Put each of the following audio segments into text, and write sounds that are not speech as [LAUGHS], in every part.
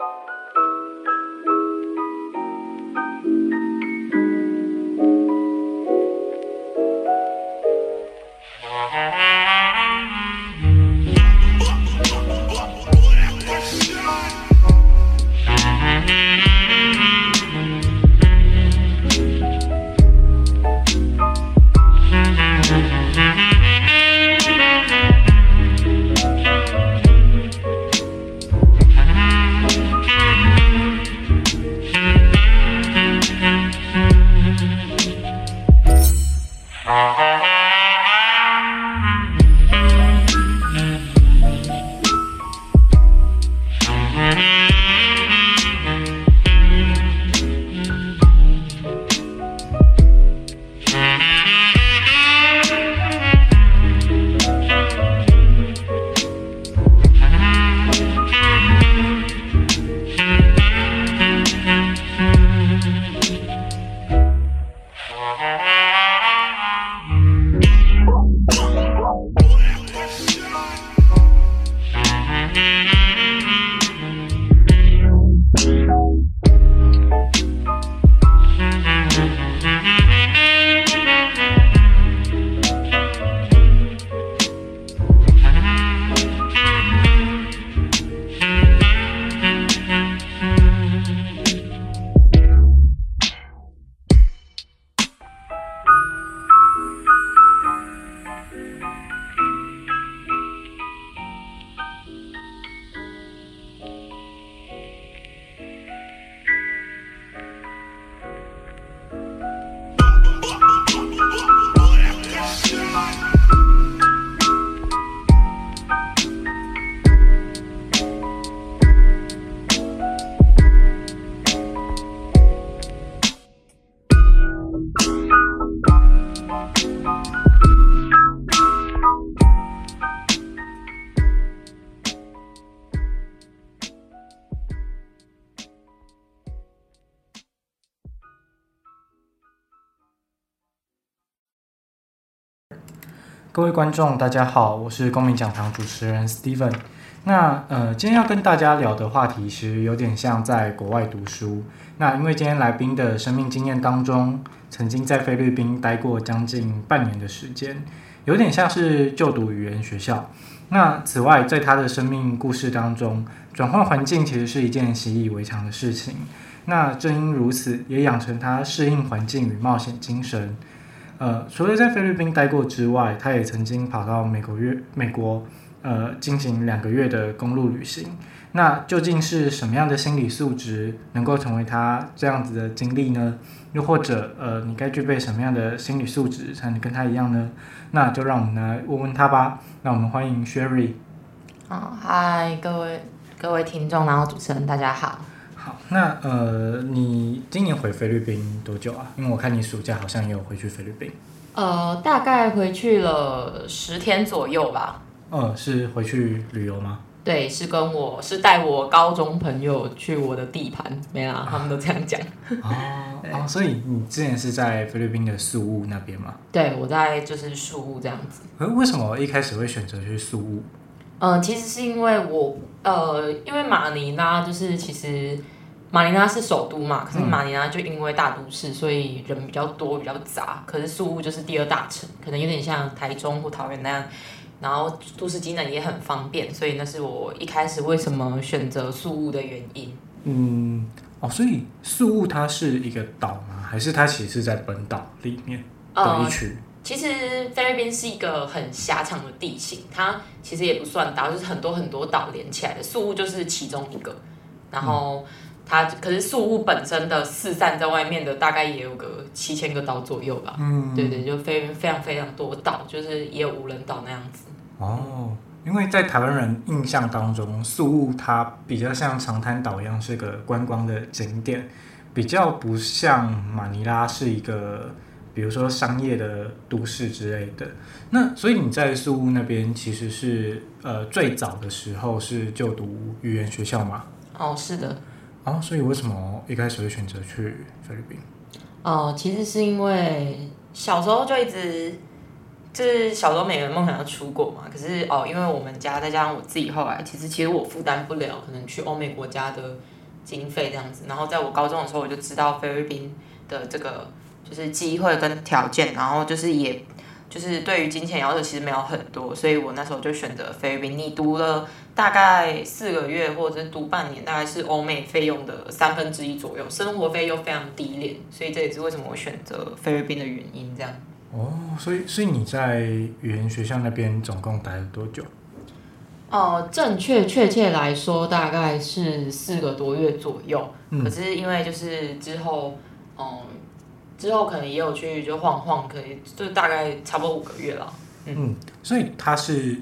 you. 各位观众，大家好，我是公民讲堂主持人 Steven。那呃，今天要跟大家聊的话题，其实有点像在国外读书。那因为今天来宾的生命经验当中，曾经在菲律宾待过将近半年的时间，有点像是就读语言学校。那此外，在他的生命故事当中，转换环境其实是一件习以为常的事情。那正因如此，也养成他适应环境与冒险精神。呃，除了在菲律宾待过之外，他也曾经跑到美国月美国，呃，进行两个月的公路旅行。那究竟是什么样的心理素质能够成为他这样子的经历呢？又或者，呃，你该具备什么样的心理素质才能跟他一样呢？那就让我们来问问他吧。那我们欢迎 Sherry。好，嗨，各位各位听众，然后主持人大家好。好，那呃，你今年回菲律宾多久啊？因为我看你暑假好像也有回去菲律宾。呃，大概回去了十天左右吧。呃，是回去旅游吗？对，是跟我是带我高中朋友去我的地盘，没啦，他们都这样讲。哦哦，[LAUGHS] 所以你之前是在菲律宾的宿务那边吗？对，我在就是宿务这样子。呃，为什么一开始会选择去宿务？呃，其实是因为我呃，因为马尼拉就是其实马尼拉是首都嘛，可是马尼拉就因为大都市，嗯、所以人比较多，比较杂。可是宿务就是第二大城，可能有点像台中或桃园那样，然后都市机能也很方便，所以那是我一开始为什么选择宿务的原因。嗯，哦，所以宿务它是一个岛吗？还是它其实是在本岛里面的一区？呃其实菲律宾是一个很狭长的地形，它其实也不算岛，就是很多很多岛连起来的。宿务就是其中一个，然后它可是宿务本身的四散在外面的大概也有个七千个岛左右吧。嗯，对对，就非非常非常多岛，就是也有无人岛那样子。哦，因为在台湾人印象当中，宿务它比较像长滩岛一样是个观光的景点，比较不像马尼拉是一个。比如说商业的都市之类的，那所以你在宿务那边其实是呃最早的时候是就读语言学校吗？哦，是的。啊，所以为什么一开始会选择去菲律宾？哦，其实是因为小时候就一直就是小时候每个人梦想要出国嘛，可是哦，因为我们家再加上我自己后来，其实其实我负担不了，可能去欧美国家的经费这样子。然后在我高中的时候，我就知道菲律宾的这个就是机会跟条件，然后就是也就是对于金钱要求其实没有很多，所以我那时候就选择菲律宾。你读了大概四个月或者是读半年，大概是欧美费用的三分之一左右，生活费又非常低廉，所以这也是为什么我选择菲律宾的原因这样。哦，所以所以你在语言学校那边总共待了多久？哦，正确确切来说，大概是四个多月左右。嗯，可是因为就是之后，嗯，之后可能也有去就晃晃，可以就大概差不多五个月了。嗯，嗯，所以他是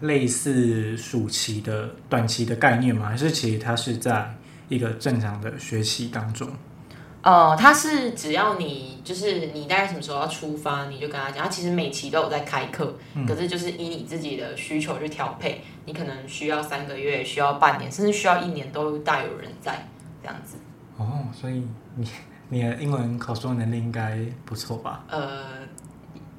类似暑期的短期的概念吗？还是其实它是在一个正常的学习当中？呃，它是只要你就是你大概什么时候要出发，你就跟他讲。他其实每期都有在开课，嗯、可是就是依你自己的需求去调配。你可能需要三个月，需要半年，甚至需要一年，都大有人在这样子。哦，所以你你的英文口说能力应该不错吧？呃，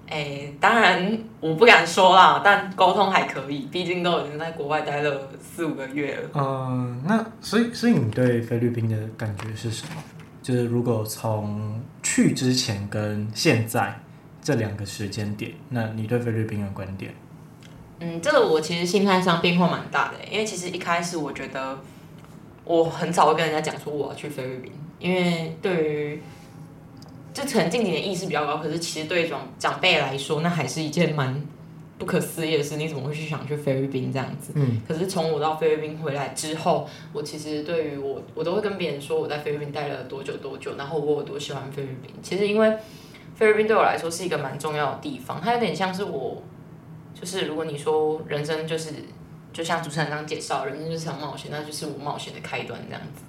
哎、欸，当然我不敢说啦，但沟通还可以，毕竟都已经在国外待了四五个月了。嗯、呃，那所以所以你对菲律宾的感觉是什么？就是如果从去之前跟现在这两个时间点，那你对菲律宾的观点？嗯，这个我其实心态上变化蛮大的，因为其实一开始我觉得我很少会跟人家讲说我要去菲律宾，因为对于这可能近几年意识比较高，可是其实对于长长辈来说，那还是一件蛮。不可思议的事，你怎么会去想去菲律宾这样子？嗯，可是从我到菲律宾回来之后，我其实对于我，我都会跟别人说我在菲律宾待了多久多久，然后我有多喜欢菲律宾。其实因为菲律宾对我来说是一个蛮重要的地方，它有点像是我，就是如果你说人生就是，就像主持人刚介绍，人生就是场冒险，那就是我冒险的开端这样子。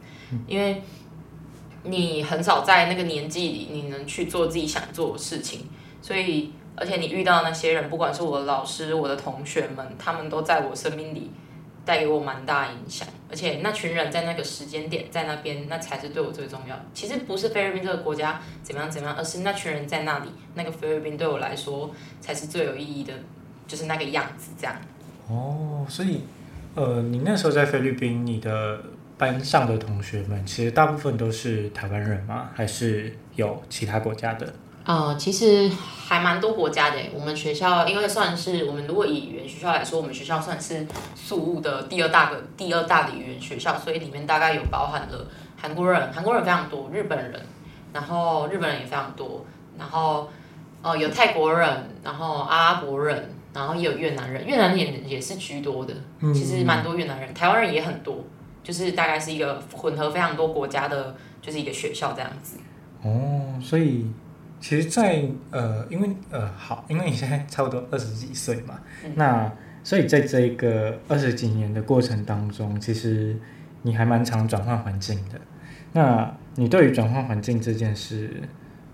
因为你很少在那个年纪里，你能去做自己想做的事情，所以。而且你遇到那些人，不管是我的老师、我的同学们，他们都在我生命里带给我蛮大影响。而且那群人在那个时间点在那边，那才是对我最重要。其实不是菲律宾这个国家怎么样怎么样，而是那群人在那里，那个菲律宾对我来说才是最有意义的，就是那个样子这样。哦，所以呃，你那时候在菲律宾，你的班上的同学们，其实大部分都是台湾人吗？还是有其他国家的？呃，其实还蛮多国家的。我们学校因为算是我们如果以语言学校来说，我们学校算是宿雾的第二大个第二大的语言学校，所以里面大概有包含了韩国人，韩国人非常多，日本人，然后日本人也非常多，然后呃有泰国人，然后阿拉伯人，然后也有越南人，越南人也也是居多的，其实蛮多越南人，台湾人也很多，就是大概是一个混合非常多国家的，就是一个学校这样子。哦，所以。其实在，在呃，因为呃，好，因为你现在差不多二十几岁嘛，嗯、那所以在这一个二十几年的过程当中，其实你还蛮常转换环境的。那你对于转换环境这件事，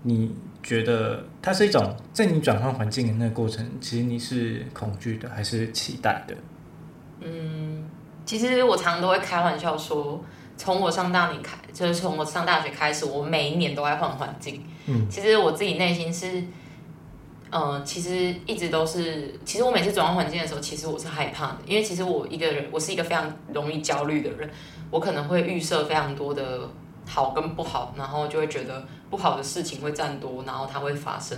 你觉得它是一种在你转换环境的那个过程，其实你是恐惧的还是期待的？嗯，其实我常常都会开玩笑说。从我上大年开，就是从我上大学开始，我每一年都在换环境。嗯，其实我自己内心是，呃，其实一直都是，其实我每次转换环境的时候，其实我是害怕的，因为其实我一个人，我是一个非常容易焦虑的人，我可能会预设非常多的好跟不好，然后就会觉得不好的事情会占多，然后它会发生。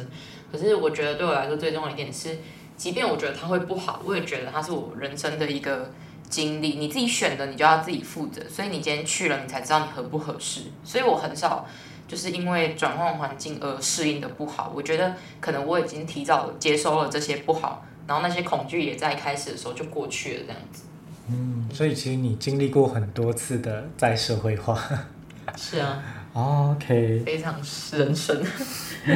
可是我觉得对我来说最重要一点是，即便我觉得它会不好，我也觉得它是我人生的一个。经历你自己选的，你就要自己负责。所以你今天去了，你才知道你合不合适。所以我很少就是因为转换环境而适应的不好。我觉得可能我已经提早接收了这些不好，然后那些恐惧也在开始的时候就过去了，这样子。嗯，所以其实你经历过很多次的再社会化。是啊。[LAUGHS] OK。非常人生。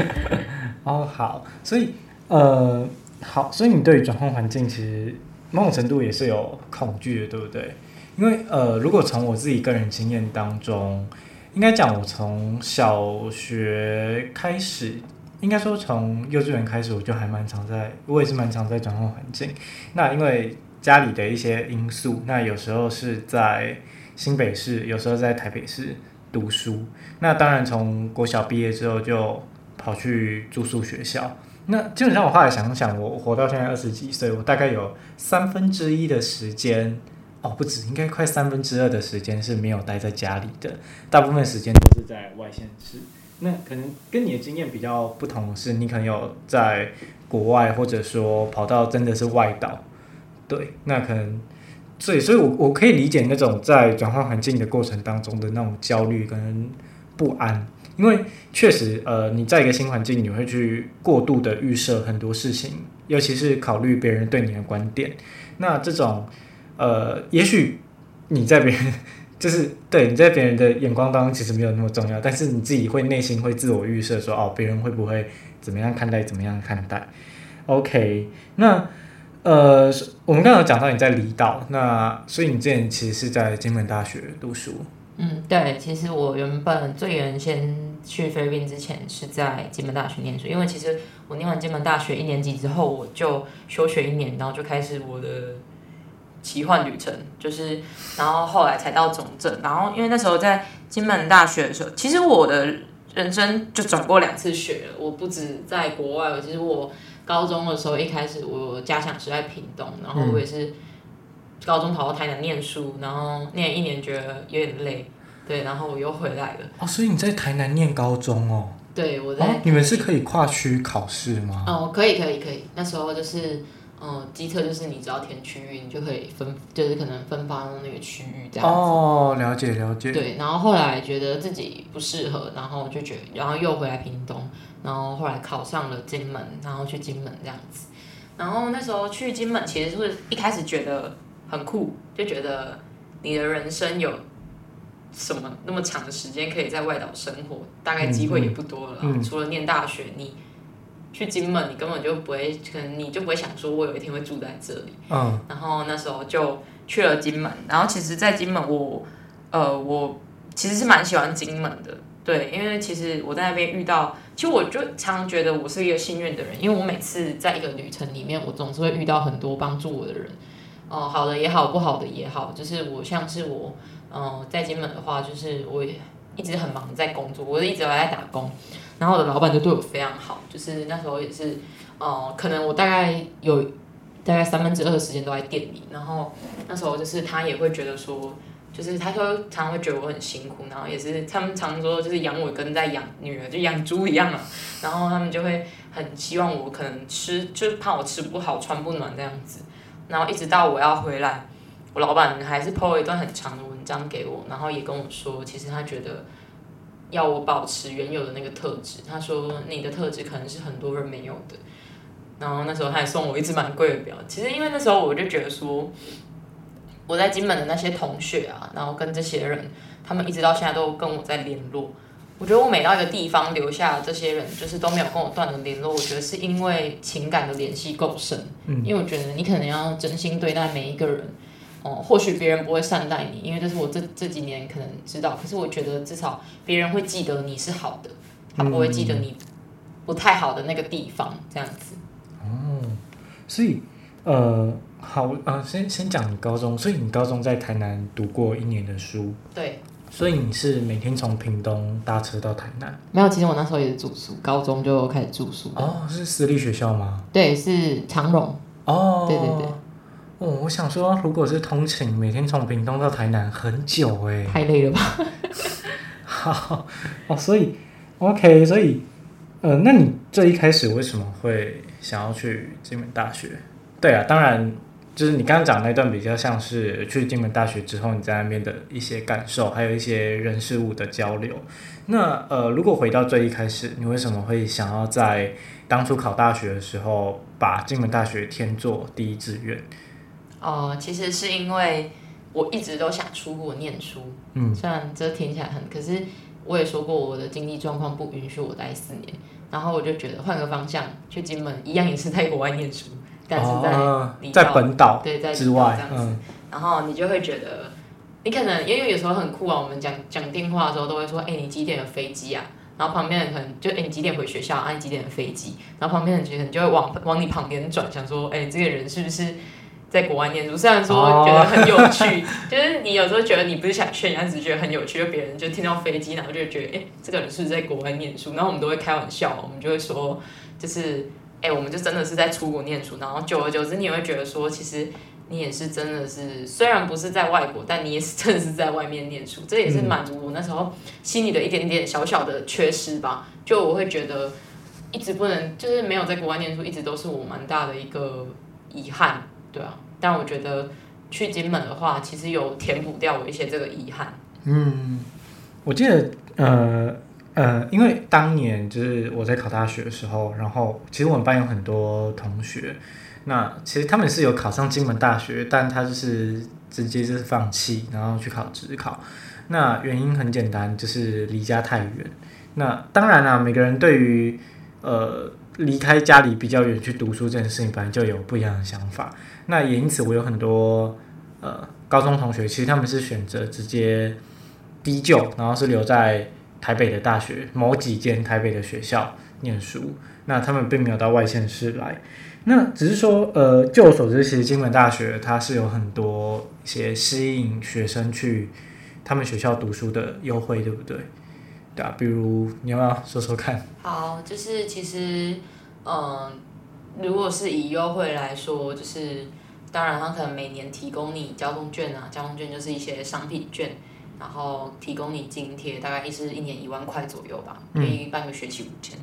[LAUGHS] 哦，好，所以呃，好，所以你对于转换环境其实。某种程度也是有恐惧的，对不对？因为呃，如果从我自己个人经验当中，应该讲我从小学开始，应该说从幼稚园开始，我就还蛮常在，我也是蛮常在转换环境。那因为家里的一些因素，那有时候是在新北市，有时候在台北市读书。那当然从国小毕业之后就跑去住宿学校。那基本上我后来想想，我活到现在二十几岁，我大概有三分之一的时间，哦，不止，应该快三分之二的时间是没有待在家里的，大部分时间都是在外县市。那可能跟你的经验比较不同的是，你可能有在国外，或者说跑到真的是外岛，对，那可能。所以，所以我我可以理解那种在转换环境的过程当中的那种焦虑跟不安，因为确实，呃，你在一个新环境，你会去过度的预设很多事情，尤其是考虑别人对你的观点。那这种，呃，也许你在别人就是对你在别人的眼光当中其实没有那么重要，但是你自己会内心会自我预设说，哦，别人会不会怎么样看待，怎么样看待？OK，那。呃，我们刚刚讲到你在离岛，那所以你之前其实是在金门大学读书。嗯，对，其实我原本最原先去菲律宾之前是在金门大学念书，因为其实我念完金门大学一年级之后，我就休学一年，然后就开始我的奇幻旅程，就是然后后来才到总正，然后因为那时候在金门大学的时候，其实我的人生就转过两次学了，我不止在国外，其实我。高中的时候，一开始我家乡是在屏东，然后我也是高中跑到台南念书，然后念一年觉得有点累，对，然后我又回来了。哦，所以你在台南念高中哦？对，我在。哦，你们是可以跨区考试吗？哦，可以，可以，可以。那时候就是。嗯，机测就是你只要填区域，你就可以分，就是可能分发到那个区域这样子。哦，了解了解。对，然后后来觉得自己不适合，然后就觉得，然后又回来屏东，然后后来考上了金门，然后去金门这样子。然后那时候去金门，其实是一开始觉得很酷，就觉得你的人生有什么那么长的时间可以在外岛生活，大概机会也不多了。嗯嗯。除了念大学，你。去金门，你根本就不会，可能你就不会想说，我有一天会住在这里。嗯。然后那时候就去了金门，然后其实，在金门我，呃，我其实是蛮喜欢金门的，对，因为其实我在那边遇到，其实我就常常觉得我是一个幸运的人，因为我每次在一个旅程里面，我总是会遇到很多帮助我的人，哦、好的也好，不好的也好，就是我像是我，嗯、在金门的话，就是我也一直很忙在工作，我一直都在打工。然后我的老板就对我非常好，就是那时候也是，呃，可能我大概有大概三分之二的时间都在店里，然后那时候就是他也会觉得说，就是他说常常会觉得我很辛苦，然后也是他们常说就是养我跟在养女儿就养猪一样嘛，然后他们就会很希望我可能吃，就是怕我吃不好穿不暖这样子，然后一直到我要回来，我老板还是 po 了一段很长的文章给我，然后也跟我说，其实他觉得。要我保持原有的那个特质，他说你的特质可能是很多人没有的。然后那时候他还送我一只蛮贵的表。其实因为那时候我就觉得说，我在金门的那些同学啊，然后跟这些人，他们一直到现在都跟我在联络。我觉得我每到一个地方留下这些人，就是都没有跟我断了联络。我觉得是因为情感的联系够深。嗯。因为我觉得你可能要真心对待每一个人。哦，或许别人不会善待你，因为这是我这这几年可能知道。可是我觉得至少别人会记得你是好的，他不会记得你不太好的那个地方，这样子。哦，所以呃，好呃，先先讲你高中，所以你高中在台南读过一年的书。对。所以你是每天从屏东搭车到台南？没有，其实我那时候也是住宿，高中就开始住宿。哦，是私立学校吗？对，是长荣。哦，对对对。哦，我想说，如果是通勤，每天从屏东到台南很久哎，太累了吧？[LAUGHS] 好哦，所以 OK，所以呃，那你最一开始为什么会想要去金门大学？对啊，当然就是你刚刚讲的那段比较像是去金门大学之后你在那边的一些感受，还有一些人事物的交流。那呃，如果回到最一开始，你为什么会想要在当初考大学的时候把金门大学填作第一志愿？哦、呃，其实是因为我一直都想出国念书，嗯，虽然这听起来很，可是我也说过我的经济状况不允许我待四年，然后我就觉得换个方向去金门，一样也是在国外念书，但是在、哦、在本岛对在之外这样子、嗯，然后你就会觉得，你可能因为有时候很酷啊，我们讲讲电话的时候都会说，哎，你几点的飞机啊？然后旁边人可能就，哎，你几点回学校？啊，你几点的飞机？然后旁边人其实你就会往往你旁边转，想说，哎，这个人是不是？在国外念书，虽然说觉得很有趣，oh. [LAUGHS] 就是你有时候觉得你不是想炫耀，只是觉得很有趣。就别人就听到飞机，然后就觉得，哎、欸，这个人是不是在国外念书？然后我们都会开玩笑，我们就会说，就是哎，我们就真的是在出国念书，然后久而久之，你也会觉得说，其实你也是真的是，虽然不是在外国，但你也是真的是在外面念书，这也是满足我那时候心里的一点点小小的缺失吧。就我会觉得，一直不能，就是没有在国外念书，一直都是我蛮大的一个遗憾，对啊。但我觉得去金门的话，其实有填补掉我一些这个遗憾。嗯，我记得，呃。呃，因为当年就是我在考大学的时候，然后其实我们班有很多同学，那其实他们是有考上金门大学，但他就是直接就是放弃，然后去考职考。那原因很简单，就是离家太远。那当然啦，每个人对于呃离开家里比较远去读书这件事情，本来就有不一样的想法。那也因此，我有很多呃高中同学，其实他们是选择直接低就，然后是留在。台北的大学某几间台北的学校念书，那他们并没有到外县市来，那只是说，呃，据我所知，其实金门大学它是有很多一些吸引学生去他们学校读书的优惠，对不对？对啊，比如你要不要说说看？好，就是其实，嗯、如果是以优惠来说，就是当然他可能每年提供你交通券啊，交通券就是一些商品券。然后提供你津贴，大概一是一年一万块左右吧，可以半个学期五千。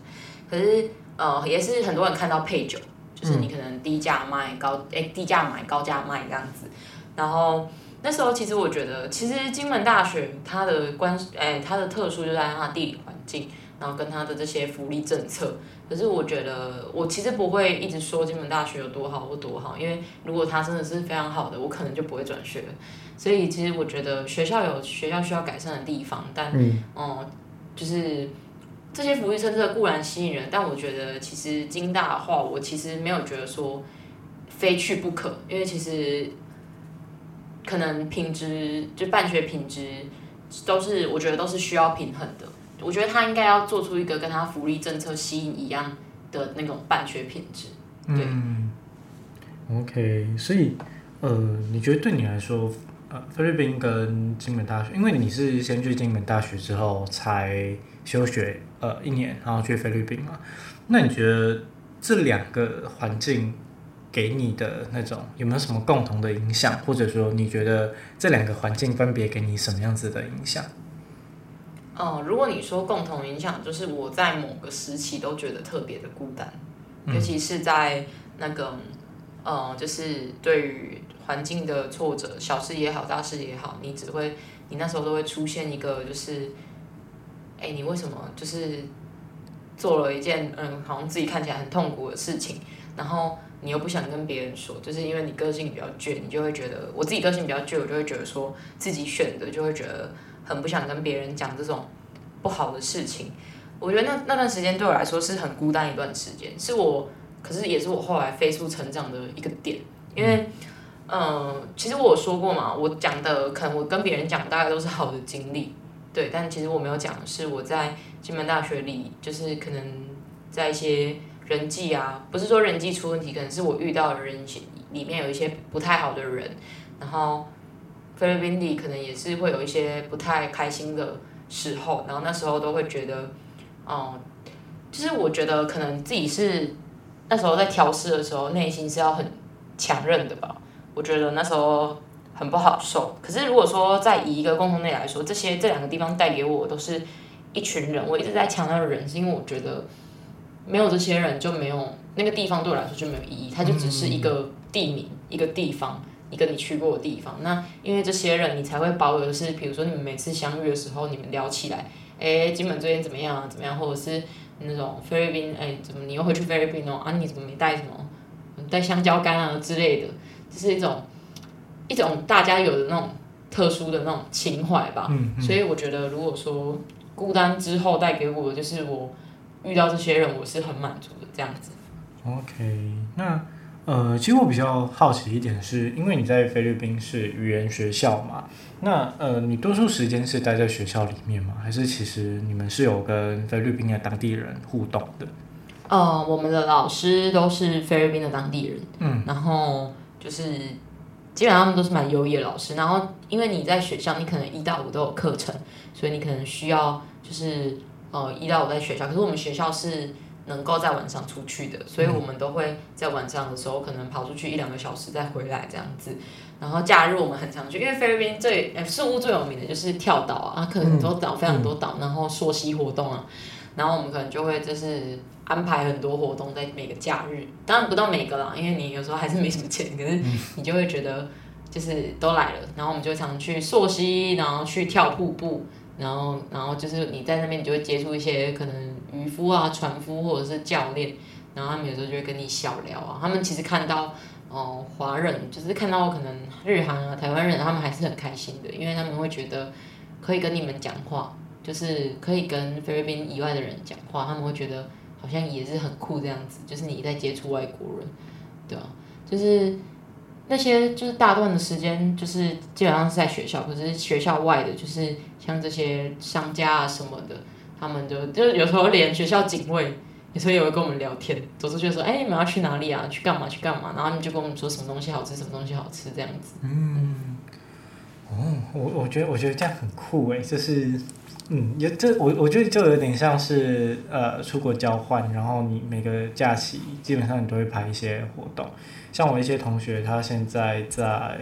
可是呃，也是很多人看到配酒，就是你可能低价卖高，哎、嗯，低价买高价卖这样子。然后那时候其实我觉得，其实金门大学它的关，哎，它的特殊就在它的地理环境，然后跟它的这些福利政策。可是我觉得，我其实不会一直说金门大学有多好或多好，因为如果它真的是非常好的，我可能就不会转学。所以其实我觉得学校有学校需要改善的地方，但嗯，嗯，就是这些福利政策固然吸引人，但我觉得其实金大的话，我其实没有觉得说非去不可，因为其实可能品质就办学品质都是我觉得都是需要平衡的。我觉得他应该要做出一个跟他福利政策吸引一样的那种办学品质。对，嗯，OK，所以呃，你觉得对你来说？呃，菲律宾跟金门大学，因为你是先去金门大学之后才休学呃一年，然后去菲律宾嘛。那你觉得这两个环境给你的那种有没有什么共同的影响？或者说你觉得这两个环境分别给你什么样子的影响？哦、呃，如果你说共同影响，就是我在某个时期都觉得特别的孤单，嗯、尤其是在那个呃，就是对于。环境的挫折，小事也好，大事也好，你只会，你那时候都会出现一个，就是，哎，你为什么就是做了一件，嗯，好像自己看起来很痛苦的事情，然后你又不想跟别人说，就是因为你个性比较倔，你就会觉得，我自己个性比较倔，我就会觉得说自己选的，就会觉得很不想跟别人讲这种不好的事情。我觉得那那段时间对我来说是很孤单一段时间，是我，可是也是我后来飞速成长的一个点，因为。嗯，其实我有说过嘛，我讲的可能我跟别人讲大概都是好的经历，对，但其实我没有讲的是我在金门大学里，就是可能在一些人际啊，不是说人际出问题，可能是我遇到的人里面有一些不太好的人，然后菲律宾里可能也是会有一些不太开心的时候，然后那时候都会觉得，嗯，就是我觉得可能自己是那时候在调试的时候，内心是要很强韧的吧。我觉得那时候很不好受，可是如果说在以一个共同点来说，这些这两个地方带给我都是一群人。我一直在强调人，是因为我觉得没有这些人就没有那个地方对我来说就没有意义，它就只是一个地名、一个地方、一个你去过的地方。那因为这些人，你才会保有的是，比如说你们每次相遇的时候，你们聊起来，哎，金门最近怎么样啊？怎么样？或者是那种菲律宾，哎，怎么你又回去菲律宾哦？啊，你怎么没带什么？带香蕉干啊之类的。是一种一种大家有的那种特殊的那种情怀吧，嗯嗯、所以我觉得，如果说孤单之后带给我的，就是我遇到这些人，我是很满足的这样子。OK，那呃，其实我比较好奇一点是，因为你在菲律宾是语言学校嘛，那呃，你多数时间是待在学校里面吗？还是其实你们是有跟菲律宾的当地人互动的？呃，我们的老师都是菲律宾的当地人，嗯，然后。就是基本上他们都是蛮优异的老师，然后因为你在学校，你可能一到五都有课程，所以你可能需要就是呃一到五在学校。可是我们学校是能够在晚上出去的，所以我们都会在晚上的时候可能跑出去一两个小时再回来这样子。然后假日我们很常去，因为菲律宾最诶宿务最有名的就是跳岛啊，可能很多岛、嗯、非常多岛，然后溯溪活动啊，然后我们可能就会就是安排很多活动在每个假日，当然不到每个啦，因为你有时候还是没什么钱，可是你就会觉得就是都来了，然后我们就常去溯溪，然后去跳瀑布。然后，然后就是你在那边，你就会接触一些可能渔夫啊、船夫或者是教练，然后他们有时候就会跟你小聊啊。他们其实看到哦、呃，华人就是看到可能日韩啊、台湾人，他们还是很开心的，因为他们会觉得可以跟你们讲话，就是可以跟菲律宾以外的人讲话，他们会觉得好像也是很酷这样子。就是你在接触外国人，对啊，就是。那些就是大段的时间，就是基本上是在学校，可是学校外的，就是像这些商家啊什么的，他们就就有时候连学校警卫有时候也会跟我们聊天，走出去说：“哎、欸，你们要去哪里啊？去干嘛？去干嘛？”然后他们就跟我们说什么东西好吃，什么东西好吃这样子。嗯，哦，我我觉得我觉得这样很酷诶，就是嗯，也这我我觉得就有点像是呃出国交换，然后你每个假期基本上你都会排一些活动。像我一些同学，他现在在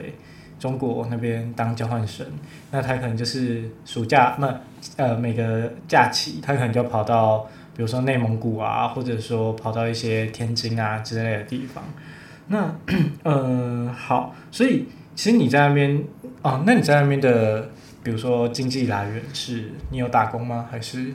中国那边当交换生，那他可能就是暑假，那呃每个假期，他可能就跑到，比如说内蒙古啊，或者说跑到一些天津啊之类的地方。那嗯、[CLEARS THROAT] 呃、好，所以其实你在那边哦，那你在那边的，比如说经济来源是，你有打工吗？还是？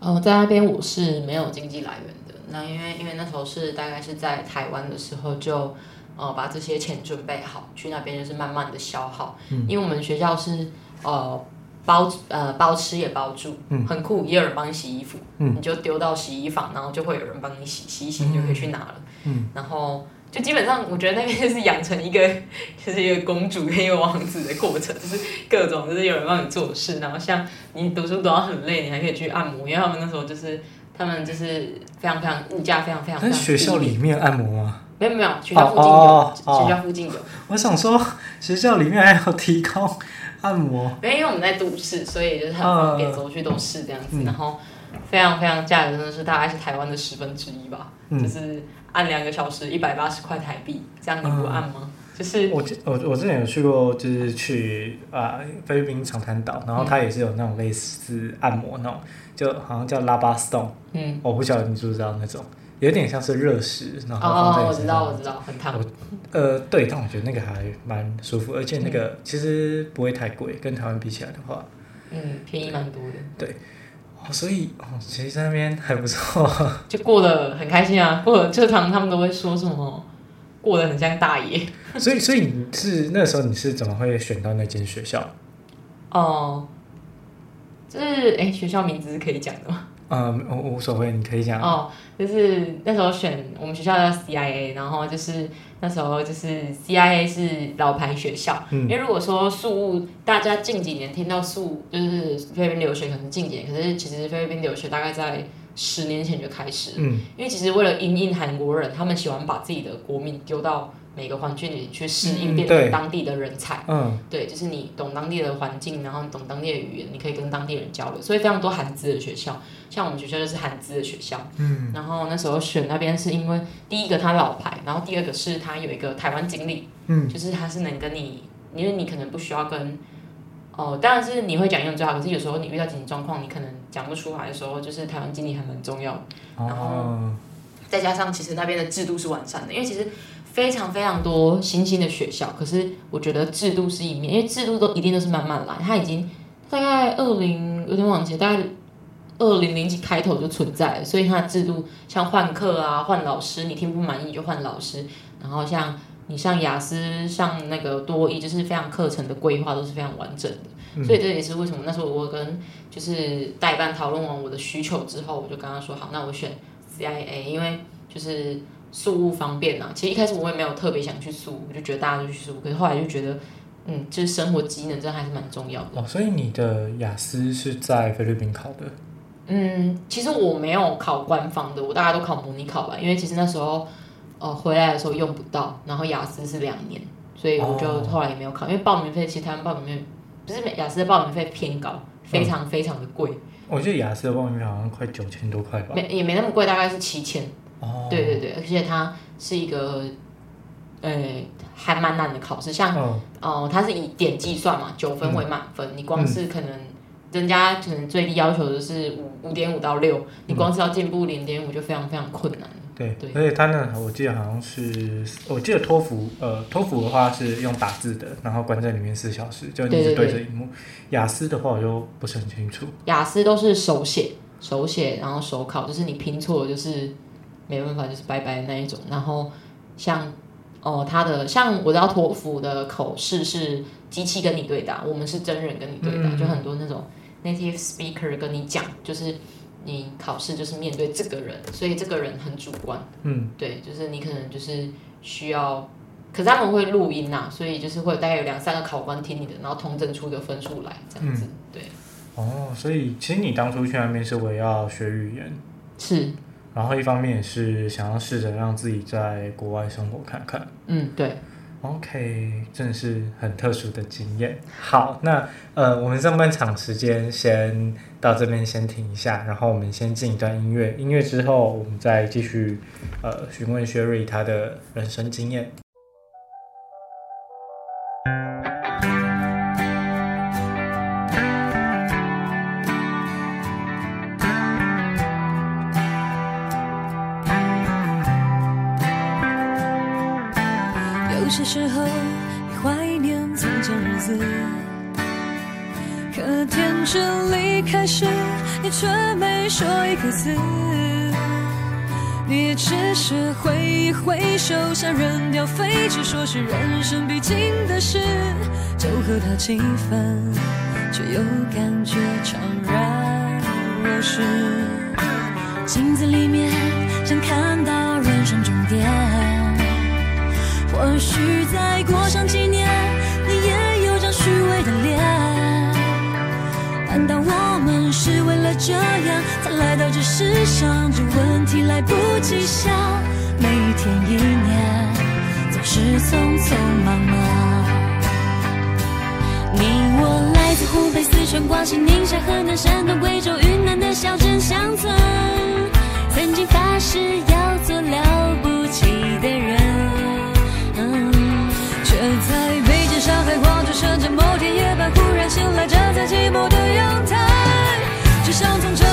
哦，在那边我是没有经济来源的。那因为因为那时候是大概是在台湾的时候就。呃，把这些钱准备好，去那边就是慢慢的消耗。嗯，因为我们学校是呃包呃包吃也包住，嗯，很酷，也有人帮你洗衣服，嗯，你就丢到洗衣房，然后就会有人帮你洗，洗一洗你就可以去拿了，嗯，然后就基本上我觉得那边就是养成一个 [LAUGHS] 就是一个公主跟一个王子的过程，就是各种就是有人帮你做事，然后像你读书读到很累，你还可以去按摩，因为他们那时候就是他们就是非常非常物价非常非常，在学校里面按摩吗？没有没有，学校附近有，oh, oh, oh. 学校附近有。我想说，学校里面还有提供按摩。没有，因为我们在都市，所以就是很方便，走去都是这样子。Uh, 然后非常非常价格真的是大概是台湾的十分之一吧，嗯、就是按两个小时一百八十块台币，这样你不按吗？Uh, 就是我我我之前有去过，就是去啊、呃、菲律宾长滩岛，然后它也是有那种类似按摩那种，就好像叫拉巴斯冻。嗯，我不晓得你知不知道那种。有点像是热石，然后放在哦，我知道，我知道，很烫。呃，对，但我觉得那个还蛮舒服，而且那个其实不会太贵，跟台湾比起来的话，嗯，便宜蛮多的。对，哦，所以哦，其实在那边还不错，[LAUGHS] 就过得很开心啊。过得这趟他们都会说什么，过得很像大爷。[LAUGHS] 所以，所以你是那时候你是怎么会选到那间学校？哦，就是哎，学校名字是可以讲的吗？呃，我无所谓，你可以讲。哦，就是那时候选我们学校叫 CIA，然后就是那时候就是 CIA 是老牌学校，嗯、因为如果说宿务，大家近几年听到宿就是菲律宾留学可能近几年，可是其实菲律宾留学大概在十年前就开始了，嗯、因为其实为了因应韩国人，他们喜欢把自己的国民丢到。每个环境里去适应，变成当地的人才。嗯，对，就是你懂当地的环境，然后懂当地的语言，你可以跟当地人交流。所以非常多韩资的学校，像我们学校就是韩资的学校。嗯，然后那时候选那边是因为第一个它老牌，然后第二个是它有一个台湾经历。嗯，就是他是能跟你，因为你可能不需要跟，哦，当然是你会讲英文最好，可是有时候你遇到紧急状况，你可能讲不出来的时候，就是台湾经理还蛮重要的。然后再加上其实那边的制度是完善的，因为其实。非常非常多新兴的学校，可是我觉得制度是一面，因为制度都一定都是慢慢来。它已经大概二零有点忘记，大概二零零几开头就存在了，所以它的制度像换课啊、换老师，你听不满意就换老师。然后像你上雅思、上那个多一，就是非常课程的规划都是非常完整的。嗯、所以这也是为什么那时候我跟就是代办讨论完我的需求之后，我就跟他说好，那我选 CIA，因为就是。宿务方便呐，其实一开始我也没有特别想去宿务，我就觉得大家都去宿务，可是后来就觉得，嗯，就是生活机能真的还是蛮重要的。哦，所以你的雅思是在菲律宾考的？嗯，其实我没有考官方的，我大家都考模拟考吧，因为其实那时候，呃，回来的时候用不到，然后雅思是两年，所以我就后来也没有考，哦、因为报名费其实台湾报名费不是雅思的报名费偏高，非常非常的贵。我记得雅思的报名费好像快九千多块吧？没也没那么贵，大概是七千。哦，对对对，而且它是一个，呃，还蛮难的考试，像哦、呃，它是以点计算嘛，九分为满分，嗯、你光是可能。人家可能最低要求的是五五点五到六，你光是要进步零点五就非常非常困难。对对，而且他那我记得好像是，我记得托福呃托福的话是用打字的，然后关在里面四小时，就你是对着荧幕。雅思的话我就不是很清楚。雅思都是手写手写，然后手考，就是你拼错就是没办法，就是拜拜的那一种。然后像哦他的像我知道托福的口试是机器跟你对答，我们是真人跟你对答，嗯、就很多那种。Native speaker 跟你讲，就是你考试就是面对这个人，所以这个人很主观。嗯，对，就是你可能就是需要，可是他们会录音呐、啊，所以就是会有大概有两三个考官听你的，然后统整出个分数来这样子。嗯、对。哦，所以其实你当初去那边是为要学语言，是，然后一方面也是想要试着让自己在国外生活看看。嗯，对。OK，真的是很特殊的经验。好，那呃，我们上半场时间先到这边先停一下，然后我们先进一段音乐。音乐之后，我们再继续呃询问 Sherry 她的人生经验。可天真离开时，你却没说一个字。你只是挥一挥手，向人掉废纸说是人生必经的事，就和他气愤，却又感觉怅然若失。镜子里面，想看到人生终点。或许再过上几年，你也有张虚伪的脸。难道我们是为了这样才来到这世上？这问题来不及想，每一天一年总是匆匆忙忙。你我来自湖北、四川、广西、宁夏、河南、山东、贵州、云南的小镇乡村，曾经发誓要做了不起的人。在北京、山海、广州、深圳，某天夜半忽然醒来，站在寂寞的阳台，只想从这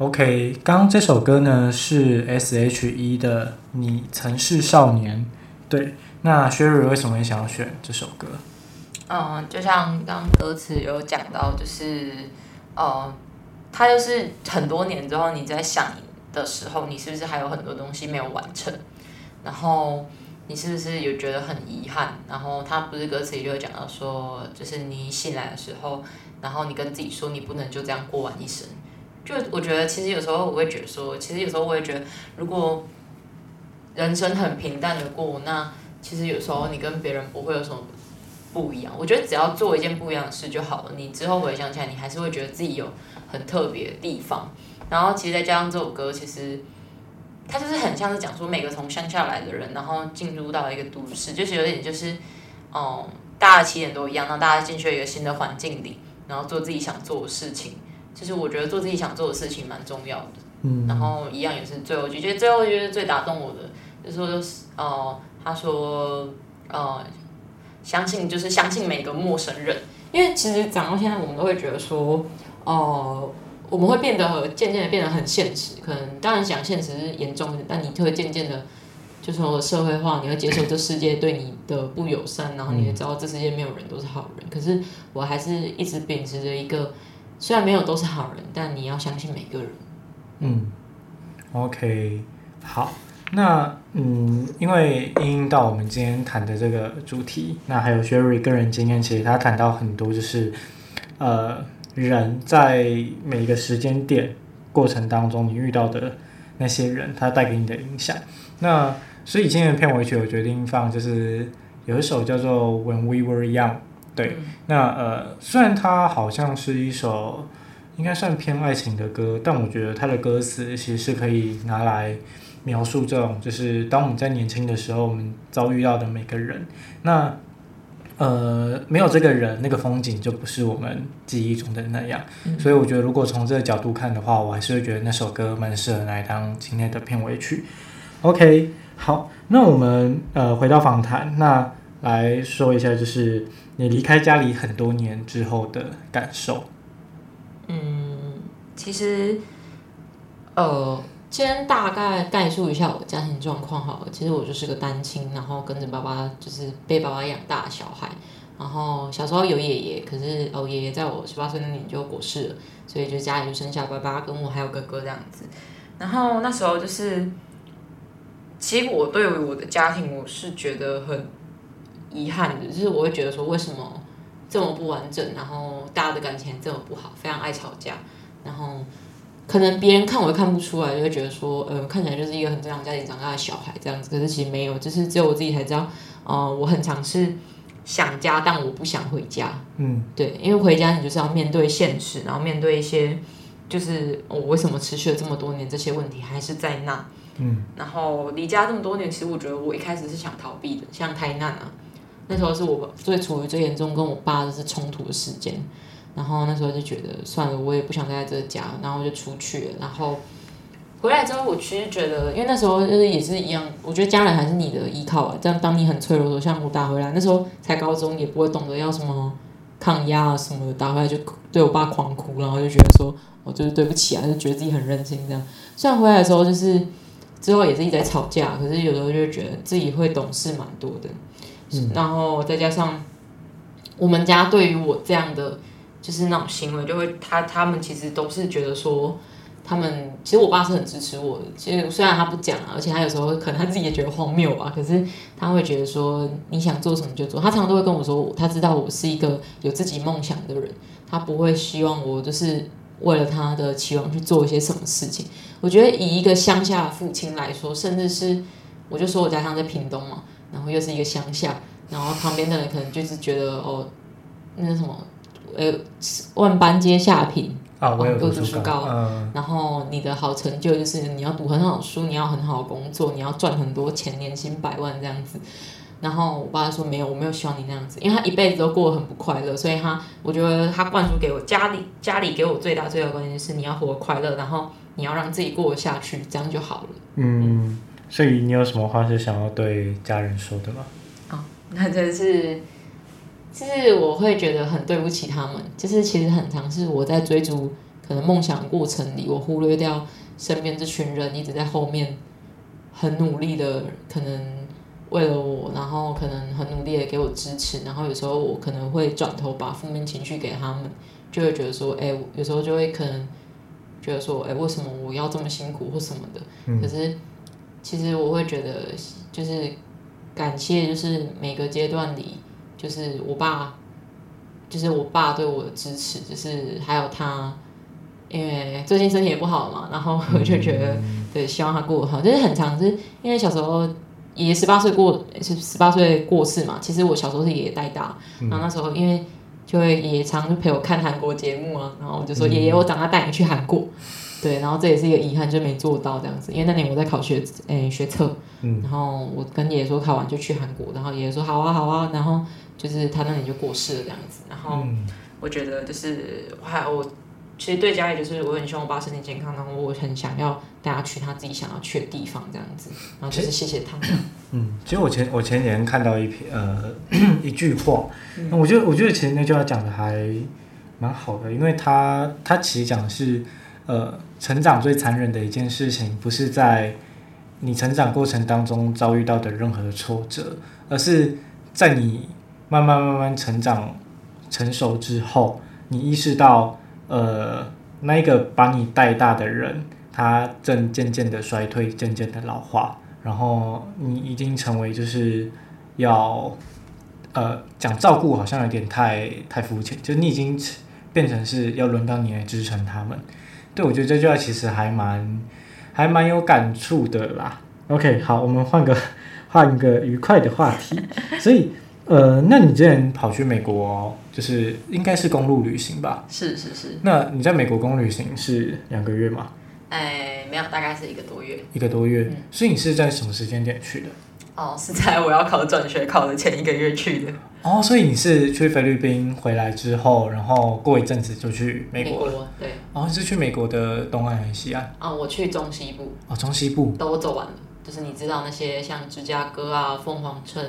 OK，刚刚这首歌呢是 S.H.E 的《你曾是少年》。对，那 Sherry 为什么会想要选这首歌？嗯，就像刚歌词有讲到，就是呃，它就是很多年之后你在想的时候，你是不是还有很多东西没有完成？然后你是不是有觉得很遗憾？然后他不是歌词里就有讲到说，就是你醒来的时候，然后你跟自己说，你不能就这样过完一生。就我觉得，其实有时候我会觉得说，其实有时候我也觉得，如果人生很平淡的过，那其实有时候你跟别人不会有什么不一样。我觉得只要做一件不一样的事就好了。你之后回想起来，你还是会觉得自己有很特别的地方。然后，其实再加上这首歌，其实它就是很像是讲说，每个从乡下来的人，然后进入到一个都市，就是有点就是，嗯，大家起点都一样，然后大家进去一个新的环境里，然后做自己想做的事情。其实我觉得做自己想做的事情蛮重要的，嗯，然后一样也是最后一句，觉得最后一句最打动我的，就是说就是呃，他说呃，相信就是相信每个陌生人，因为其实讲到现在，我们都会觉得说，哦、呃，我们会变得渐渐的变得很现实，可能当然讲现实是严重一点，但你就会渐渐的，就说社会化，你会接受这世界对你的不友善，然后你会知道这世界没有人都是好人，可是我还是一直秉持着一个。虽然没有都是好人，但你要相信每个人。嗯，OK，好，那嗯，因为因应到我们今天谈的这个主题，那还有 Sherry 个人经验，其实他谈到很多，就是呃，人在每一个时间点过程当中，你遇到的那些人，他带给你的影响。那所以今天的片尾曲，我决定放就是有一首叫做《When We Were Young》。对，那呃，虽然它好像是一首应该算偏爱情的歌，但我觉得它的歌词其实是可以拿来描述这种，就是当我们在年轻的时候，我们遭遇到的每个人。那呃，没有这个人，那个风景就不是我们记忆中的那样。嗯。所以我觉得，如果从这个角度看的话，我还是会觉得那首歌蛮适合来当今天的片尾曲。OK，好，那我们呃回到访谈，那来说一下就是。你离开家里很多年之后的感受？嗯，其实，呃，先大概概述一下我家庭状况好了。其实我就是个单亲，然后跟着爸爸，就是被爸爸养大的小孩。然后小时候有爷爷，可是哦，爷爷在我十八岁那年就过世了，所以就家里就剩下爸爸跟我还有哥哥这样子。然后那时候就是，其实我对于我的家庭，我是觉得很。遗憾的就是，我会觉得说，为什么这么不完整，然后大家的感情这么不好，非常爱吵架，然后可能别人看我都看不出来，就会觉得说，呃，看起来就是一个很正常家庭长大的小孩这样子。可是其实没有，就是只有我自己才知道，呃，我很常是想家，但我不想回家。嗯，对，因为回家你就是要面对现实，然后面对一些，就是我为什么持续了这么多年，这些问题还是在那。嗯，然后离家这么多年，其实我觉得我一开始是想逃避的，像台南啊。那时候是我最处于最严重跟我爸就是冲突的时间，然后那时候就觉得算了，我也不想待在这个家，然后就出去了。然后回来之后，我其实觉得，因为那时候就是也是一样，我觉得家人还是你的依靠啊。这样当你很脆弱的时候，像我打回来，那时候才高中，也不会懂得要什么抗压啊什么的，打回来就对我爸狂哭，然后就觉得说，我就是对不起啊，就觉得自己很任性这样。虽然回来的时候就是之后也是一直在吵架，可是有时候就觉得自己会懂事蛮多的。然后再加上我们家对于我这样的就是那种行为，就会他他们其实都是觉得说，他们其实我爸是很支持我的。其实虽然他不讲啊，而且他有时候可能他自己也觉得荒谬吧，可是他会觉得说你想做什么就做。他常常都会跟我说，他知道我是一个有自己梦想的人，他不会希望我就是为了他的期望去做一些什么事情。我觉得以一个乡下的父亲来说，甚至是我就说我家乡在屏东嘛。然后又是一个乡下，然后旁边的人可能就是觉得哦，那什么，呃，万般皆下品啊，我有读书高，嗯，然后你的好成就就是你要读很好的书，你要很好工作，你要赚很多钱，年薪百万这样子。然后我爸说没有，我没有希望你那样子，因为他一辈子都过得很不快乐，所以他我觉得他灌输给我家里家里给我最大最大的观念是你要活得快乐，然后你要让自己过得下去，这样就好了。嗯。所以你有什么话是想要对家人说的吗？哦，那真是，就是我会觉得很对不起他们。就是其实很常是我在追逐，可能梦想过程里，我忽略掉身边这群人一直在后面很努力的，可能为了我，然后可能很努力的给我支持，然后有时候我可能会转头把负面情绪给他们，就会觉得说，哎，有时候就会可能觉得说，哎，为什么我要这么辛苦或什么的？嗯、可是其实我会觉得，就是感谢，就是每个阶段里，就是我爸。就是我爸对我的支持，就是还有他，因为最近身体也不好嘛，然后我就觉得，对，希望他过得好。就是很常，是因为小时候爷爷十八岁过，是十八岁过世嘛。其实我小时候是爷爷带大，然后那时候因为就会爷爷常就陪我看韩国节目啊，然后我就说爷爷，我长大带你去韩国。对，然后这也是一个遗憾，就没做到这样子。因为那年我在考学，诶、欸，学测，然后我跟爷爷说考完就去韩国，然后爷爷说好啊好啊，然后就是他那年就过世了这样子。然后我觉得就是我还我其实对家里就是我很希望我爸身体健康，然后我很想要带他去他自己想要去的地方这样子。然后就是谢谢他。[COUGHS] 嗯，其实我前我前几天看到一篇呃一句话，那我觉得我觉得其实那句话讲的还蛮好的，因为他他其实讲的是呃。成长最残忍的一件事情，不是在你成长过程当中遭遇到的任何的挫折，而是在你慢慢慢慢成长成熟之后，你意识到，呃，那一个把你带大的人，他正渐渐的衰退，渐渐的老化，然后你已经成为就是要，呃，讲照顾好像有点太太肤浅，就你已经变成是要轮到你来支撑他们。对，我觉得这句话其实还蛮还蛮有感触的啦。OK，好，我们换个换一个愉快的话题。所以，呃，那你之前跑去美国哦，就是应该是公路旅行吧？是是是。那你在美国公路旅行是两个月吗？哎，没有，大概是一个多月。一个多月。嗯。所以你是在什么时间点去的？哦，是在我要考转学考的前一个月去的。哦，所以你是去菲律宾回来之后，然后过一阵子就去美国了。美国，对。哦，是去美国的东岸还是西岸？哦，我去中西部。哦，中西部。都走完了，就是你知道那些像芝加哥啊、凤凰城、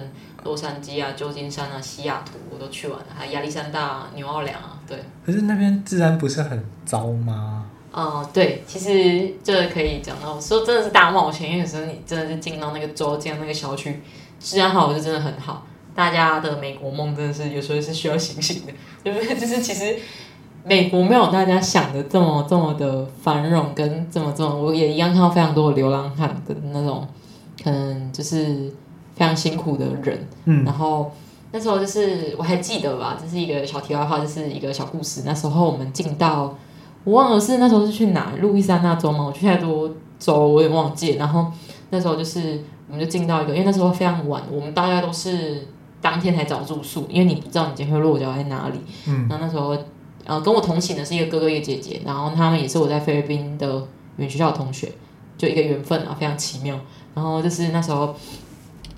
洛杉矶啊、旧金山啊、西雅图，我都去完了，还有亚历山大、啊纽奥良啊，对。可是那边治安不是很糟吗？哦、呃，对，其实这可以讲到说真的是大冒险，因为有时候你真的是进到那个州，进到那个小区，治安好是真的很好。大家的美国梦真的是有时候是需要醒醒的，对不对？就是其实美国没有大家想的这么这么的繁荣，跟这么这么，我也一样看到非常多的流浪汉的那种，可能就是非常辛苦的人。嗯，然后那时候就是我还记得吧，这是一个小题外话，就是一个小故事。那时候我们进到，我忘了是那时候是去哪，路易斯安那州吗？我去太多州，我也忘记。然后那时候就是我们就进到一个，因为那时候非常晚，我们大家都是。当天才找住宿，因为你不知道你今天会落脚在哪里。嗯，然后那时候，呃，跟我同行的是一个哥哥一个姐姐，然后他们也是我在菲律宾的语言学校的同学，就一个缘分啊，非常奇妙。然后就是那时候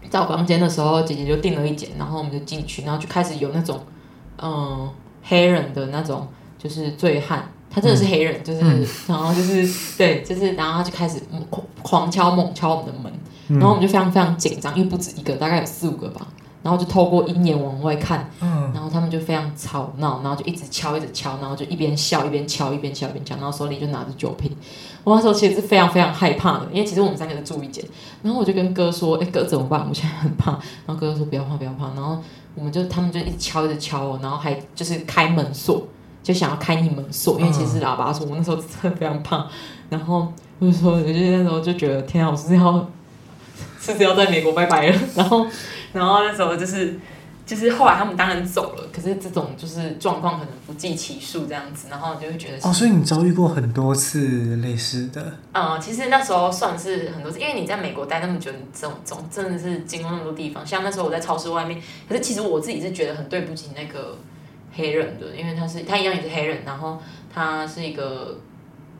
找房间的时候，姐姐就订了一间，然后我们就进去，然后就开始有那种，嗯、呃，黑人的那种就是醉汉，他真的是黑人，嗯、[LAUGHS] 就是、嗯、然后就是对，就是然后他就开始狂狂敲猛敲我们的门，然后我们就非常非常紧张，因为不止一个，大概有四五个吧。然后就透过鹰眼往外看，嗯，然后他们就非常吵闹，然后就一直敲，一直敲，然后就一边笑一边敲，一边敲一边敲，然后手里就拿着酒瓶。我那时候其实是非常非常害怕的，因为其实我们三个是住一间，然后我就跟哥说：“哎，哥怎么办？我现在很怕。”然后哥哥说：“不要怕，不要怕。”然后我们就他们就一直敲，一直敲，然后还就是开门锁，就想要开你门锁，因为其实喇叭锁。我那时候真的非常胖，然后我就说，我就那时候就觉得天啊，我是要，[LAUGHS] 是不是要在美国拜拜了？[LAUGHS] 然后。然后那时候就是，就是后来他们当然走了，可是这种就是状况可能不计其数这样子，然后就会觉得哦，所以你遭遇过很多次类似的。嗯，其实那时候算是很多次，因为你在美国待那么久，你这种这种真的是经过那么多地方。像那时候我在超市外面，可是其实我自己是觉得很对不起那个黑人的，因为他是他一样也是黑人，然后他是一个。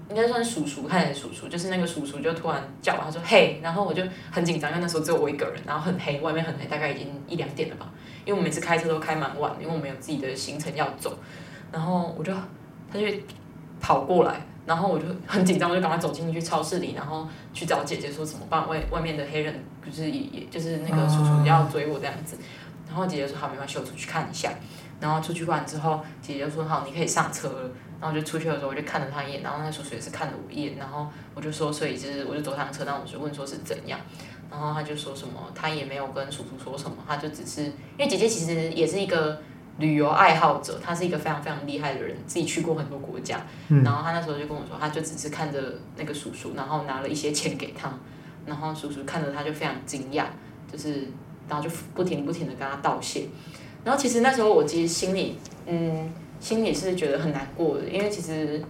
应该算叔叔，看起来叔叔，就是那个叔叔就突然叫我，他说嘿，然后我就很紧张，因为那时候只有我一个人，然后很黑，外面很黑，大概已经一两点了吧，因为我每次开车都开蛮晚，因为我们有自己的行程要走，然后我就他就跑过来，然后我就很紧张，我就赶快走进去超市里，然后去找姐姐说怎么办，外外面的黑人就是也也就是那个叔叔要追我这样子，然后姐姐说好，没关系，我出去看一下。然后出去玩之后，姐姐就说好，你可以上车了。然后就出去的时候，我就看了他一眼，然后那叔叔也是看了我一眼，然后我就说，所以就是我就走上车，然后我就问说是怎样。然后他就说什么，他也没有跟叔叔说什么，他就只是因为姐姐其实也是一个旅游爱好者，她是一个非常非常厉害的人，自己去过很多国家。嗯、然后他那时候就跟我说，他就只是看着那个叔叔，然后拿了一些钱给他，然后叔叔看着他就非常惊讶，就是然后就不停不停的跟他道谢。然后其实那时候我其实心里，嗯，心里是觉得很难过的，因为其实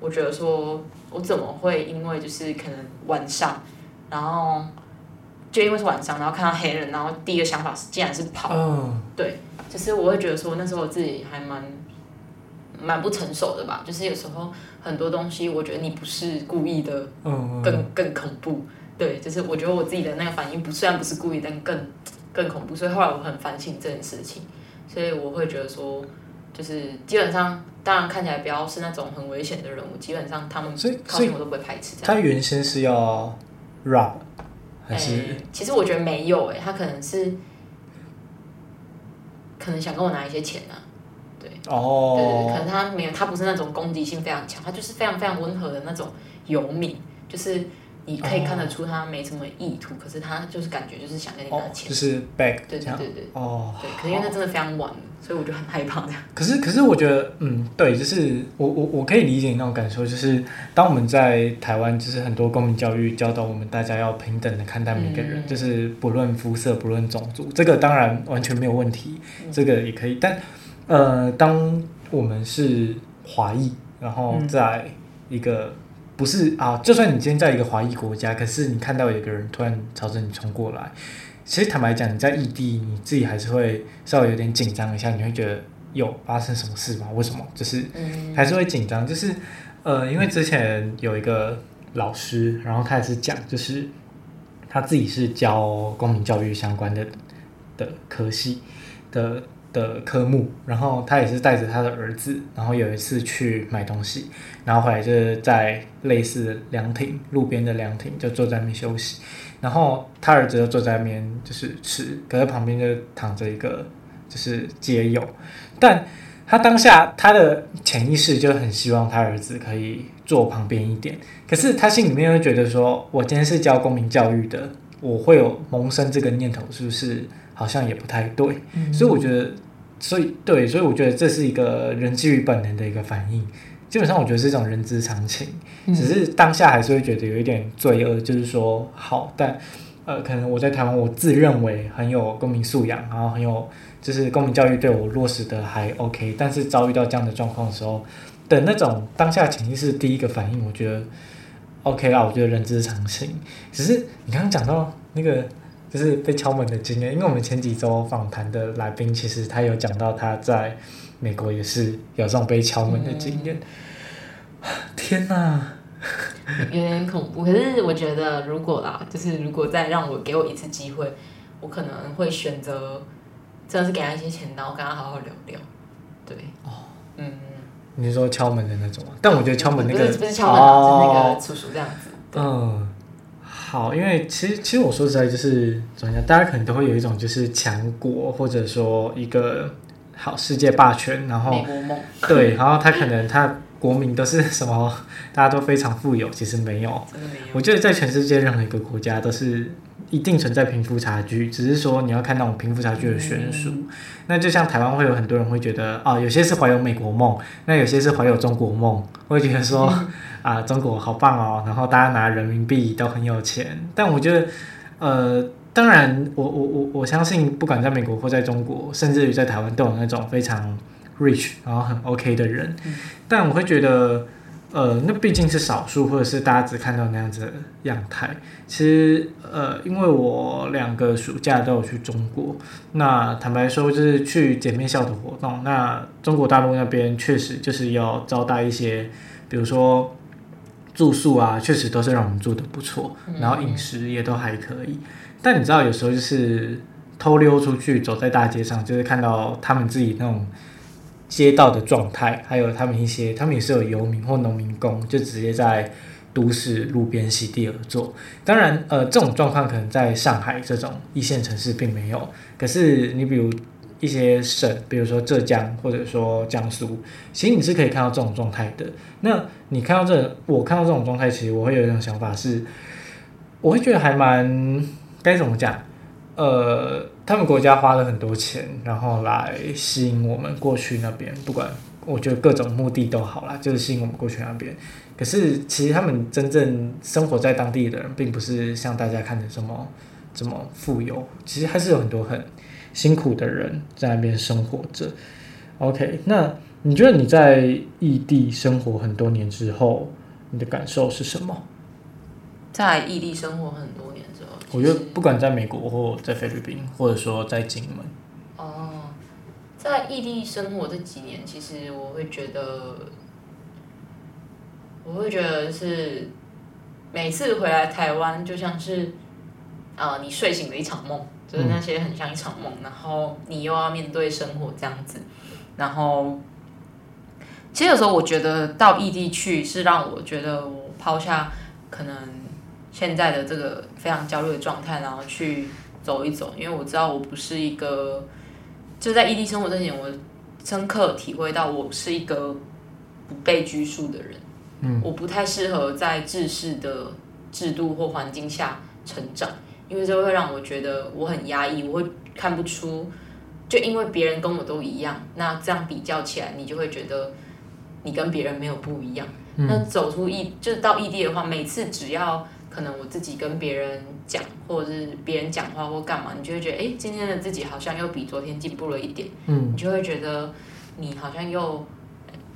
我觉得说，我怎么会因为就是可能晚上，然后。就因为是晚上，然后看到黑人，然后第一个想法是，竟然是跑。嗯。对，就是我会觉得说，那时候我自己还蛮蛮不成熟的吧。就是有时候很多东西，我觉得你不是故意的，更更更恐怖。对，就是我觉得我自己的那个反应不，虽然不是故意，但更更恐怖。所以后来我很反省这件事情，所以我会觉得说，就是基本上，当然看起来不要是那种很危险的人物，基本上他们靠近我都不会排斥。他原先是要 rap。哎、欸，其实我觉得没有诶、欸，他可能是可能想跟我拿一些钱呢、啊，对，哦，对对对，可能他没有，他不是那种攻击性非常强，他就是非常非常温和的那种游民，就是。你可以看得出他没什么意图，哦、可是他就是感觉就是想跟你拿钱，哦、就是 back 对对对对，哦，对，可是因为那真的非常晚，所以我就很害怕这样。[LAUGHS] 可是可是我觉得，嗯，对，就是我我我可以理解你那种感受，就是当我们在台湾，就是很多公民教育教导我们大家要平等的看待每个人，嗯、就是不论肤色不论种族，这个当然完全没有问题，嗯、这个也可以。但呃，当我们是华裔，然后在一个。嗯不是啊，就算你今天在一个华裔国家，可是你看到有个人突然朝着你冲过来，其实坦白讲，你在异地，你自己还是会稍微有点紧张一下，你会觉得有发生什么事吗？为什么？就是还是会紧张，就是呃，因为之前有一个老师，然后他也是讲，就是他自己是教公民教育相关的的科系的。的科目，然后他也是带着他的儿子，然后有一次去买东西，然后后来就是在类似凉亭路边的凉亭，就坐在那边休息，然后他儿子就坐在那边就是吃，可是旁边就躺着一个就是街友，但他当下他的潜意识就很希望他儿子可以坐旁边一点，可是他心里面会觉得说，我今天是教公民教育的，我会有萌生这个念头，是不是？好像也不太对，嗯、所以我觉得，所以对，所以我觉得这是一个人基于本能的一个反应。基本上，我觉得是一种人之常情，嗯、只是当下还是会觉得有一点罪恶，就是说好，但呃，可能我在台湾，我自认为很有公民素养，然后很有就是公民教育对我落实的还 OK，但是遭遇到这样的状况的时候的那种当下潜意识第一个反应，我觉得 OK 啦，我觉得人之常情。只是你刚刚讲到那个。就是被敲门的经验，因为我们前几周访谈的来宾，其实他有讲到他在美国也是有这种被敲门的经验。嗯、天哪，有点恐怖。可是我觉得，如果啦，就是如果再让我给我一次机会，我可能会选择真的是给他一些钱，然后跟他好好聊聊。对，哦，嗯，你是说敲门的那种吗？但我觉得敲门那个不是不是敲门，哦、是那个叔叔这样子。嗯。好，因为其实其实我说实在就是怎么讲，大家可能都会有一种就是强国或者说一个好世界霸权，然后对，然后他可能他国民都是什么，大家都非常富有，其实没有。我觉得在全世界任何一个国家都是一定存在贫富差距，只是说你要看那种贫富差距的悬殊。嗯、那就像台湾会有很多人会觉得啊、哦，有些是怀有美国梦，那有些是怀有中国梦，会觉得说。[LAUGHS] 嗯啊，中国好棒哦！然后大家拿人民币都很有钱，但我觉得，呃，当然我，我我我相信，不管在美国或在中国，甚至于在台湾，都有那种非常 rich，然后很 OK 的人。但我会觉得，呃，那毕竟是少数，或者是大家只看到那样子的样态。其实，呃，因为我两个暑假都有去中国，那坦白说，就是去姐妹校的活动。那中国大陆那边确实就是要招待一些，比如说。住宿啊，确实都是让我们住的不错，然后饮食也都还可以。但你知道，有时候就是偷溜出去，走在大街上，就是看到他们自己那种街道的状态，还有他们一些，他们也是有游民或农民工，就直接在都市路边席地而坐。当然，呃，这种状况可能在上海这种一线城市并没有。可是你比如一些省，比如说浙江或者说江苏，其实你是可以看到这种状态的。那你看到这，我看到这种状态，其实我会有一种想法是，我会觉得还蛮该怎么讲？呃，他们国家花了很多钱，然后来吸引我们过去那边，不管我觉得各种目的都好啦，就是吸引我们过去那边。可是其实他们真正生活在当地的人，并不是像大家看的这么这么富有，其实还是有很多很辛苦的人在那边生活着。OK，那你觉得你在异地生活很多年之后，你的感受是什么？在异地生活很多年之后。我觉得不管在美国或在菲律宾，或者说在金门，哦，在异地生活这几年，其实我会觉得，我会觉得是每次回来台湾，就像是，呃，你睡醒的一场梦，就是那些很像一场梦，嗯、然后你又要面对生活这样子，然后，其实有时候我觉得到异地去是让我觉得我抛下可能。现在的这个非常焦虑的状态，然后去走一走，因为我知道我不是一个，就在异地生活这几年，我深刻体会到我是一个不被拘束的人，嗯，我不太适合在制式的制度或环境下成长，因为这会让我觉得我很压抑，我会看不出，就因为别人跟我都一样，那这样比较起来，你就会觉得你跟别人没有不一样。嗯，那走出异，就是到异地的话，每次只要可能我自己跟别人讲，或者是别人讲话或干嘛，你就会觉得，哎，今天的自己好像又比昨天进步了一点。嗯，你就会觉得你好像又，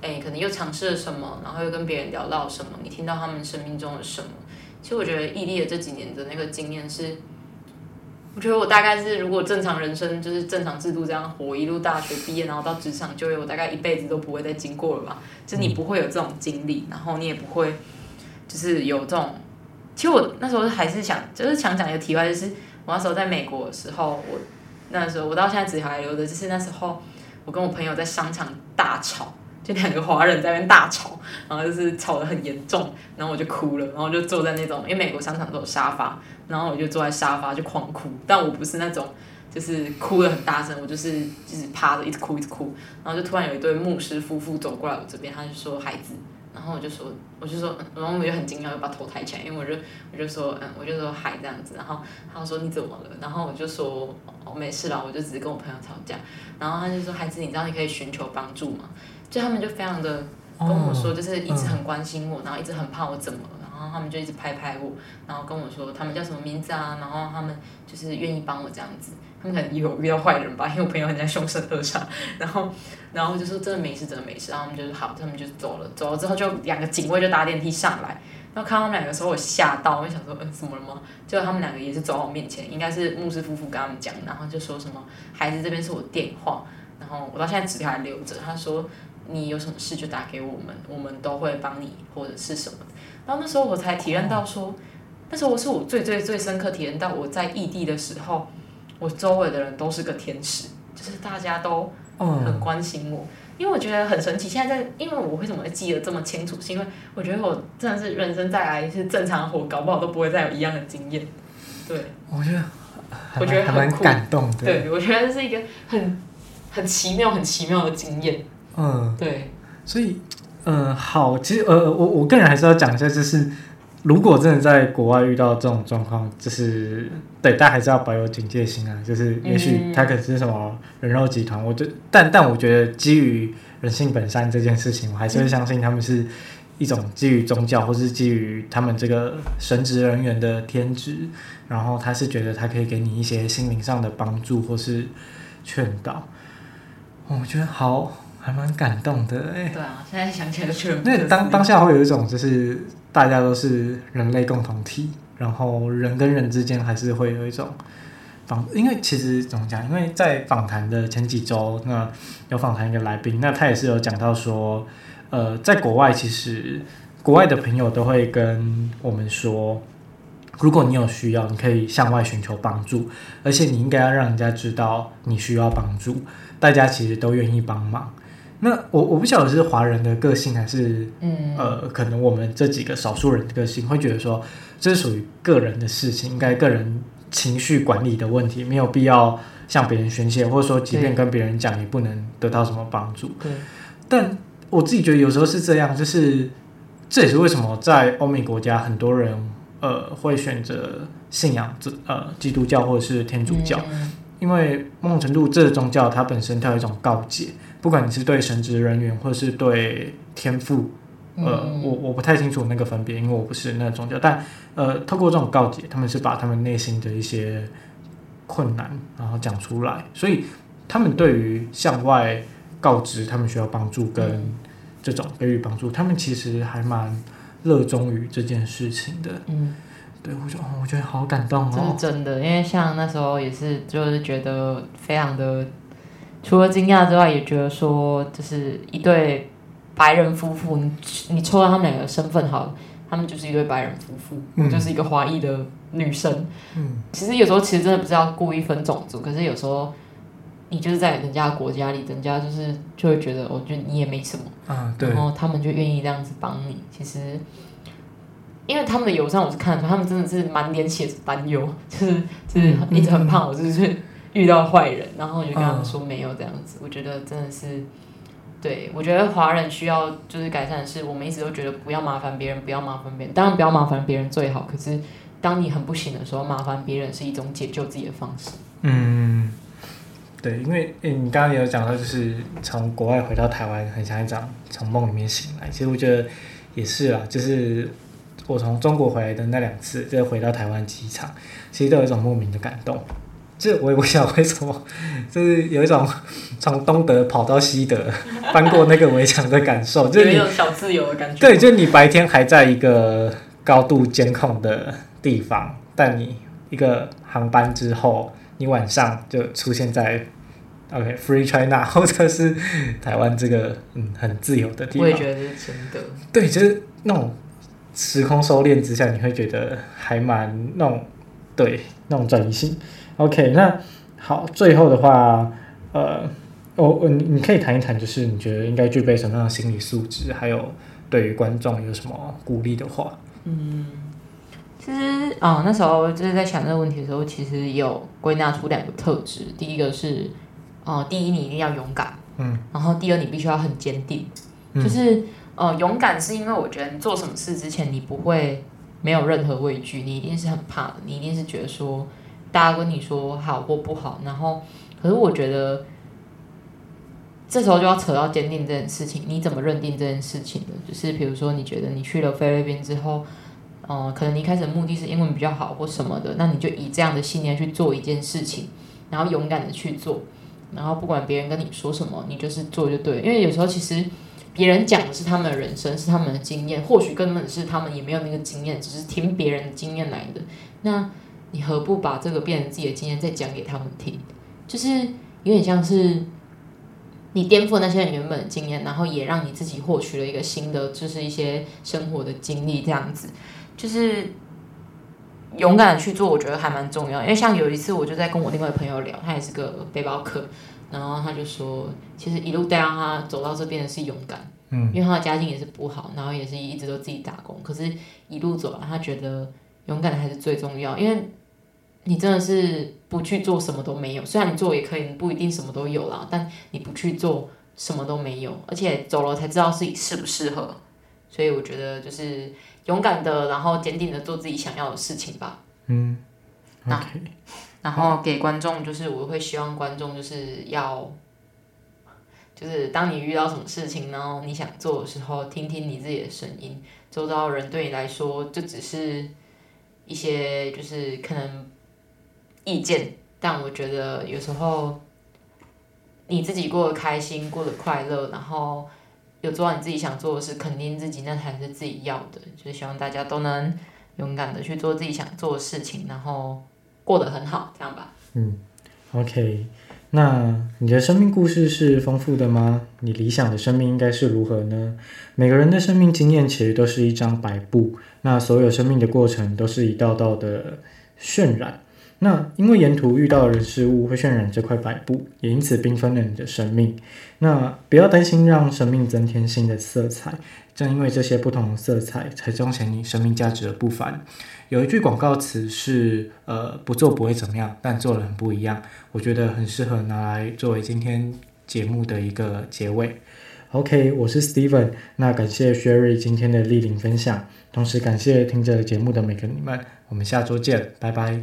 哎，可能又尝试了什么，然后又跟别人聊到什么，你听到他们生命中的什么。其实我觉得异地的这几年的那个经验是，我觉得我大概是如果正常人生就是正常制度这样活，一路大学毕业，然后到职场就业，我大概一辈子都不会再经过了吧。就你不会有这种经历，然后你也不会就是有这种。其实我那时候还是想，就是想讲一个题外，就是我那时候在美国的时候，我那时候我到现在纸条还留着，就是那时候我跟我朋友在商场大吵，就两个华人在那边大吵，然后就是吵得很严重，然后我就哭了，然后就坐在那种，因为美国商场都有沙发，然后我就坐在沙发就狂哭，但我不是那种就是哭得很大声，我就是就是趴着一直哭一直哭，然后就突然有一对牧师夫妇走过来我这边，他就说孩子。然后我就说，我就说，然后我就很惊讶，就把头抬起来，因为我就我就说，嗯，我就说嗨这样子。然后他说你怎么了？然后我就说、哦、没事了，我就只是跟我朋友吵架。然后他就说孩子，你知道你可以寻求帮助吗？就他们就非常的跟我说，就是一直很关心我，然后一直很怕我怎么。然后他们就一直拍拍我，然后跟我说他们叫什么名字啊？然后他们就是愿意帮我这样子。他们可能有遇到坏人吧，因为我朋友很在凶神恶煞，然后，然后就说真的没事，真的没事，然后他们就是好，他们就走了，走了之后就两个警卫就搭电梯上来，然后看到他们两个的时候我吓到，我就想说嗯怎么了吗？结果他们两个也是走到我面前，应该是牧师夫妇跟他们讲，然后就说什么孩子这边是我电话，然后我到现在纸条还留着，他说你有什么事就打给我们，我们都会帮你或者是什么，然后那时候我才体验到说，那时候我是我最最最深刻体验到我在异地的时候。我周围的人都是个天使，就是大家都很关心我，嗯、因为我觉得很神奇。现在在，因为我为什么会记得这么清楚，是因为我觉得我真的是人生再来是正常活，搞不好都不会再有一样的经验。对，我觉得，我觉得很感动的。对，我觉得这是一个很很奇妙、很奇妙的经验。嗯，对。所以，嗯、呃，好，其实呃，我我个人还是要讲一下，就是。如果真的在国外遇到这种状况，就是对，但还是要保有警戒心啊。就是也许他可能是什么人肉集团，我就，但但我觉得基于人性本善这件事情，我还是会相信他们是一种基于宗教，或是基于他们这个神职人员的天职，然后他是觉得他可以给你一些心灵上的帮助或是劝导。我觉得好，还蛮感动的哎。对啊，现在想起来就觉得那当当下会有一种就是。大家都是人类共同体，然后人跟人之间还是会有一种访，因为其实怎么讲？因为在访谈的前几周，那有访谈一个来宾，那他也是有讲到说，呃，在国外其实国外的朋友都会跟我们说，如果你有需要，你可以向外寻求帮助，而且你应该要让人家知道你需要帮助，大家其实都愿意帮忙。那我我不晓得是华人的个性还是，嗯，呃，可能我们这几个少数人的个性会觉得说，这是属于个人的事情，应该个人情绪管理的问题，没有必要向别人宣泄，或者说即便跟别人讲，也不能得到什么帮助。对。但我自己觉得有时候是这样，就是这也是为什么在欧美国家很多人呃会选择信仰这呃基督教或者是天主教，嗯、因为某种程度这个宗教它本身它有一种告诫。不管你是对神职人员，或是对天赋，呃，嗯、我我不太清楚那个分别，因为我不是那个宗教。但呃，透过这种告解，他们是把他们内心的一些困难，然后讲出来。所以他们对于向外告知他们需要帮助跟这种给予帮助，他们其实还蛮热衷于这件事情的。嗯，对，我觉得，我觉得好感动哦，这是真的。因为像那时候也是，就是觉得非常的。除了惊讶之外，也觉得说，就是一对白人夫妇，你你抽到他们两个身份好了，他们就是一对白人夫妇，嗯、就是一个华裔的女生。嗯，其实有时候其实真的不是要故意分种族，可是有时候你就是在人家国家里，人家就是就会觉得，我觉得你也没什么啊，对，然后他们就愿意这样子帮你。其实，因为他们的友善，我是看得出他们真的是满脸写着担忧，就是就是一直很怕我，就是。遇到坏人，然后我就跟他们说没有这样子。嗯、我觉得真的是，对，我觉得华人需要就是改善的是，我们一直都觉得不要麻烦别人，不要麻烦别人。当然不要麻烦别人最好，可是当你很不行的时候，麻烦别人是一种解救自己的方式。嗯，对，因为诶，你刚刚也有讲到，就是从国外回到台湾，很像一张从梦里面醒来。其实我觉得也是啊，就是我从中国回来的那两次，就回到台湾机场，其实都有一种莫名的感动。这我也不晓得为什么，[LAUGHS] 就是有一种从东德跑到西德，[LAUGHS] 翻过那个围墙的感受，就是有小自由的感觉。对，就是你白天还在一个高度监控的地方，但你一个航班之后，你晚上就出现在 OK Free China [LAUGHS] 或者是台湾这个嗯很自由的地方。我也觉得是真的。对，就是那种时空收敛之下，你会觉得还蛮那种对那种转移性。OK，那好，最后的话，呃，我我你你可以谈一谈，就是你觉得应该具备什么样的心理素质，还有对于观众有什么鼓励的话？嗯，其实啊、哦，那时候就是在想这个问题的时候，其实有归纳出两个特质，第一个是，哦，第一你一定要勇敢，嗯，然后第二你必须要很坚定，嗯、就是呃，勇敢是因为我觉得你做什么事之前，你不会没有任何畏惧，你一定是很怕的，你一定是觉得说。大家跟你说好或不好，然后可是我觉得这时候就要扯到坚定这件事情。你怎么认定这件事情的？就是比如说，你觉得你去了菲律宾之后，嗯、可能你一开始的目的是英文比较好或什么的，那你就以这样的信念去做一件事情，然后勇敢的去做，然后不管别人跟你说什么，你就是做就对。因为有时候其实别人讲的是他们的人生，是他们的经验，或许根本是他们也没有那个经验，只是听别人的经验来的。那你何不把这个变成自己的经验，再讲给他们听？就是有点像是你颠覆那些人原本的经验，然后也让你自己获取了一个新的，就是一些生活的经历，这样子。就是勇敢的去做，我觉得还蛮重要。因为像有一次，我就在跟我另外朋友聊，他也是个背包客，然后他就说，其实一路带让他走到这边的是勇敢，嗯，因为他的家境也是不好，然后也是一直都自己打工，可是一路走来，他觉得勇敢的还是最重要，因为。你真的是不去做什么都没有，虽然你做也可以，你不一定什么都有啦，但你不去做什么都没有，而且走了才知道自己适不适合。所以我觉得就是勇敢的，然后坚定的做自己想要的事情吧。嗯，okay. 那然后给观众就是我会希望观众就是要，就是当你遇到什么事情，然后你想做的时候，听听你自己的声音，周遭人对你来说就只是一些就是可能。意见，但我觉得有时候你自己过得开心，过得快乐，然后有做到你自己想做的事，肯定自己，那才是自己要的。就是希望大家都能勇敢的去做自己想做的事情，然后过得很好，这样吧。嗯，OK，那你的生命故事是丰富的吗？你理想的生命应该是如何呢？每个人的生命经验其实都是一张白布，那所有生命的过程都是一道道的渲染。那因为沿途遇到的人事物会渲染这块白布，也因此缤纷了你的生命。那不要担心让生命增添新的色彩，正因为这些不同的色彩，才彰显你生命价值的不凡。有一句广告词是：呃，不做不会怎么样，但做了很不一样。我觉得很适合拿来作为今天节目的一个结尾。OK，我是 Steven，那感谢 Sherry 今天的莅临分享，同时感谢听着节目的每个你们，我们下周见，拜拜。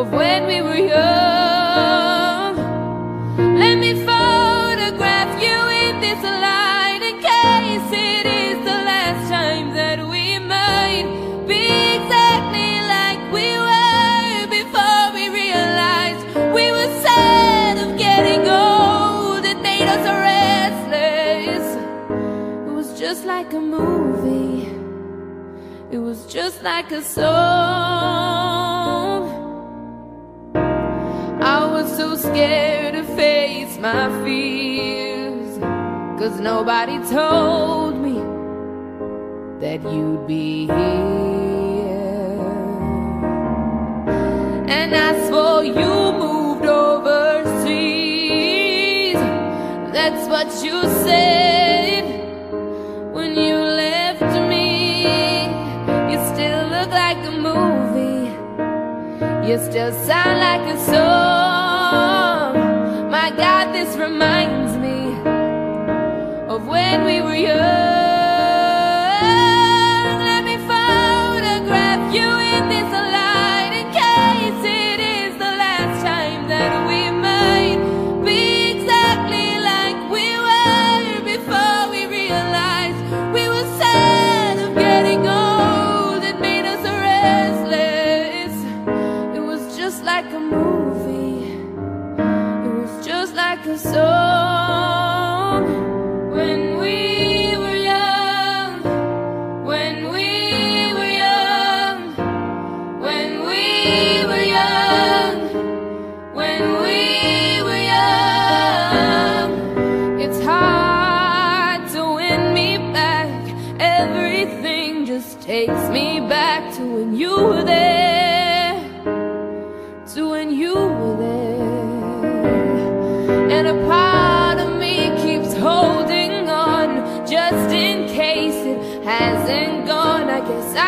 of when we were young. Let me photograph you in this light in case it is the last time that we might be exactly like we were before we realized we were sad of getting old. It made us restless. It was just like a movie. It was just like a song. Scared to face my fears, cause nobody told me that you'd be here. And I swore you moved overseas, that's what you said when you left me You still look like a movie You still sound like a song. This reminds me of when we were young.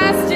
That's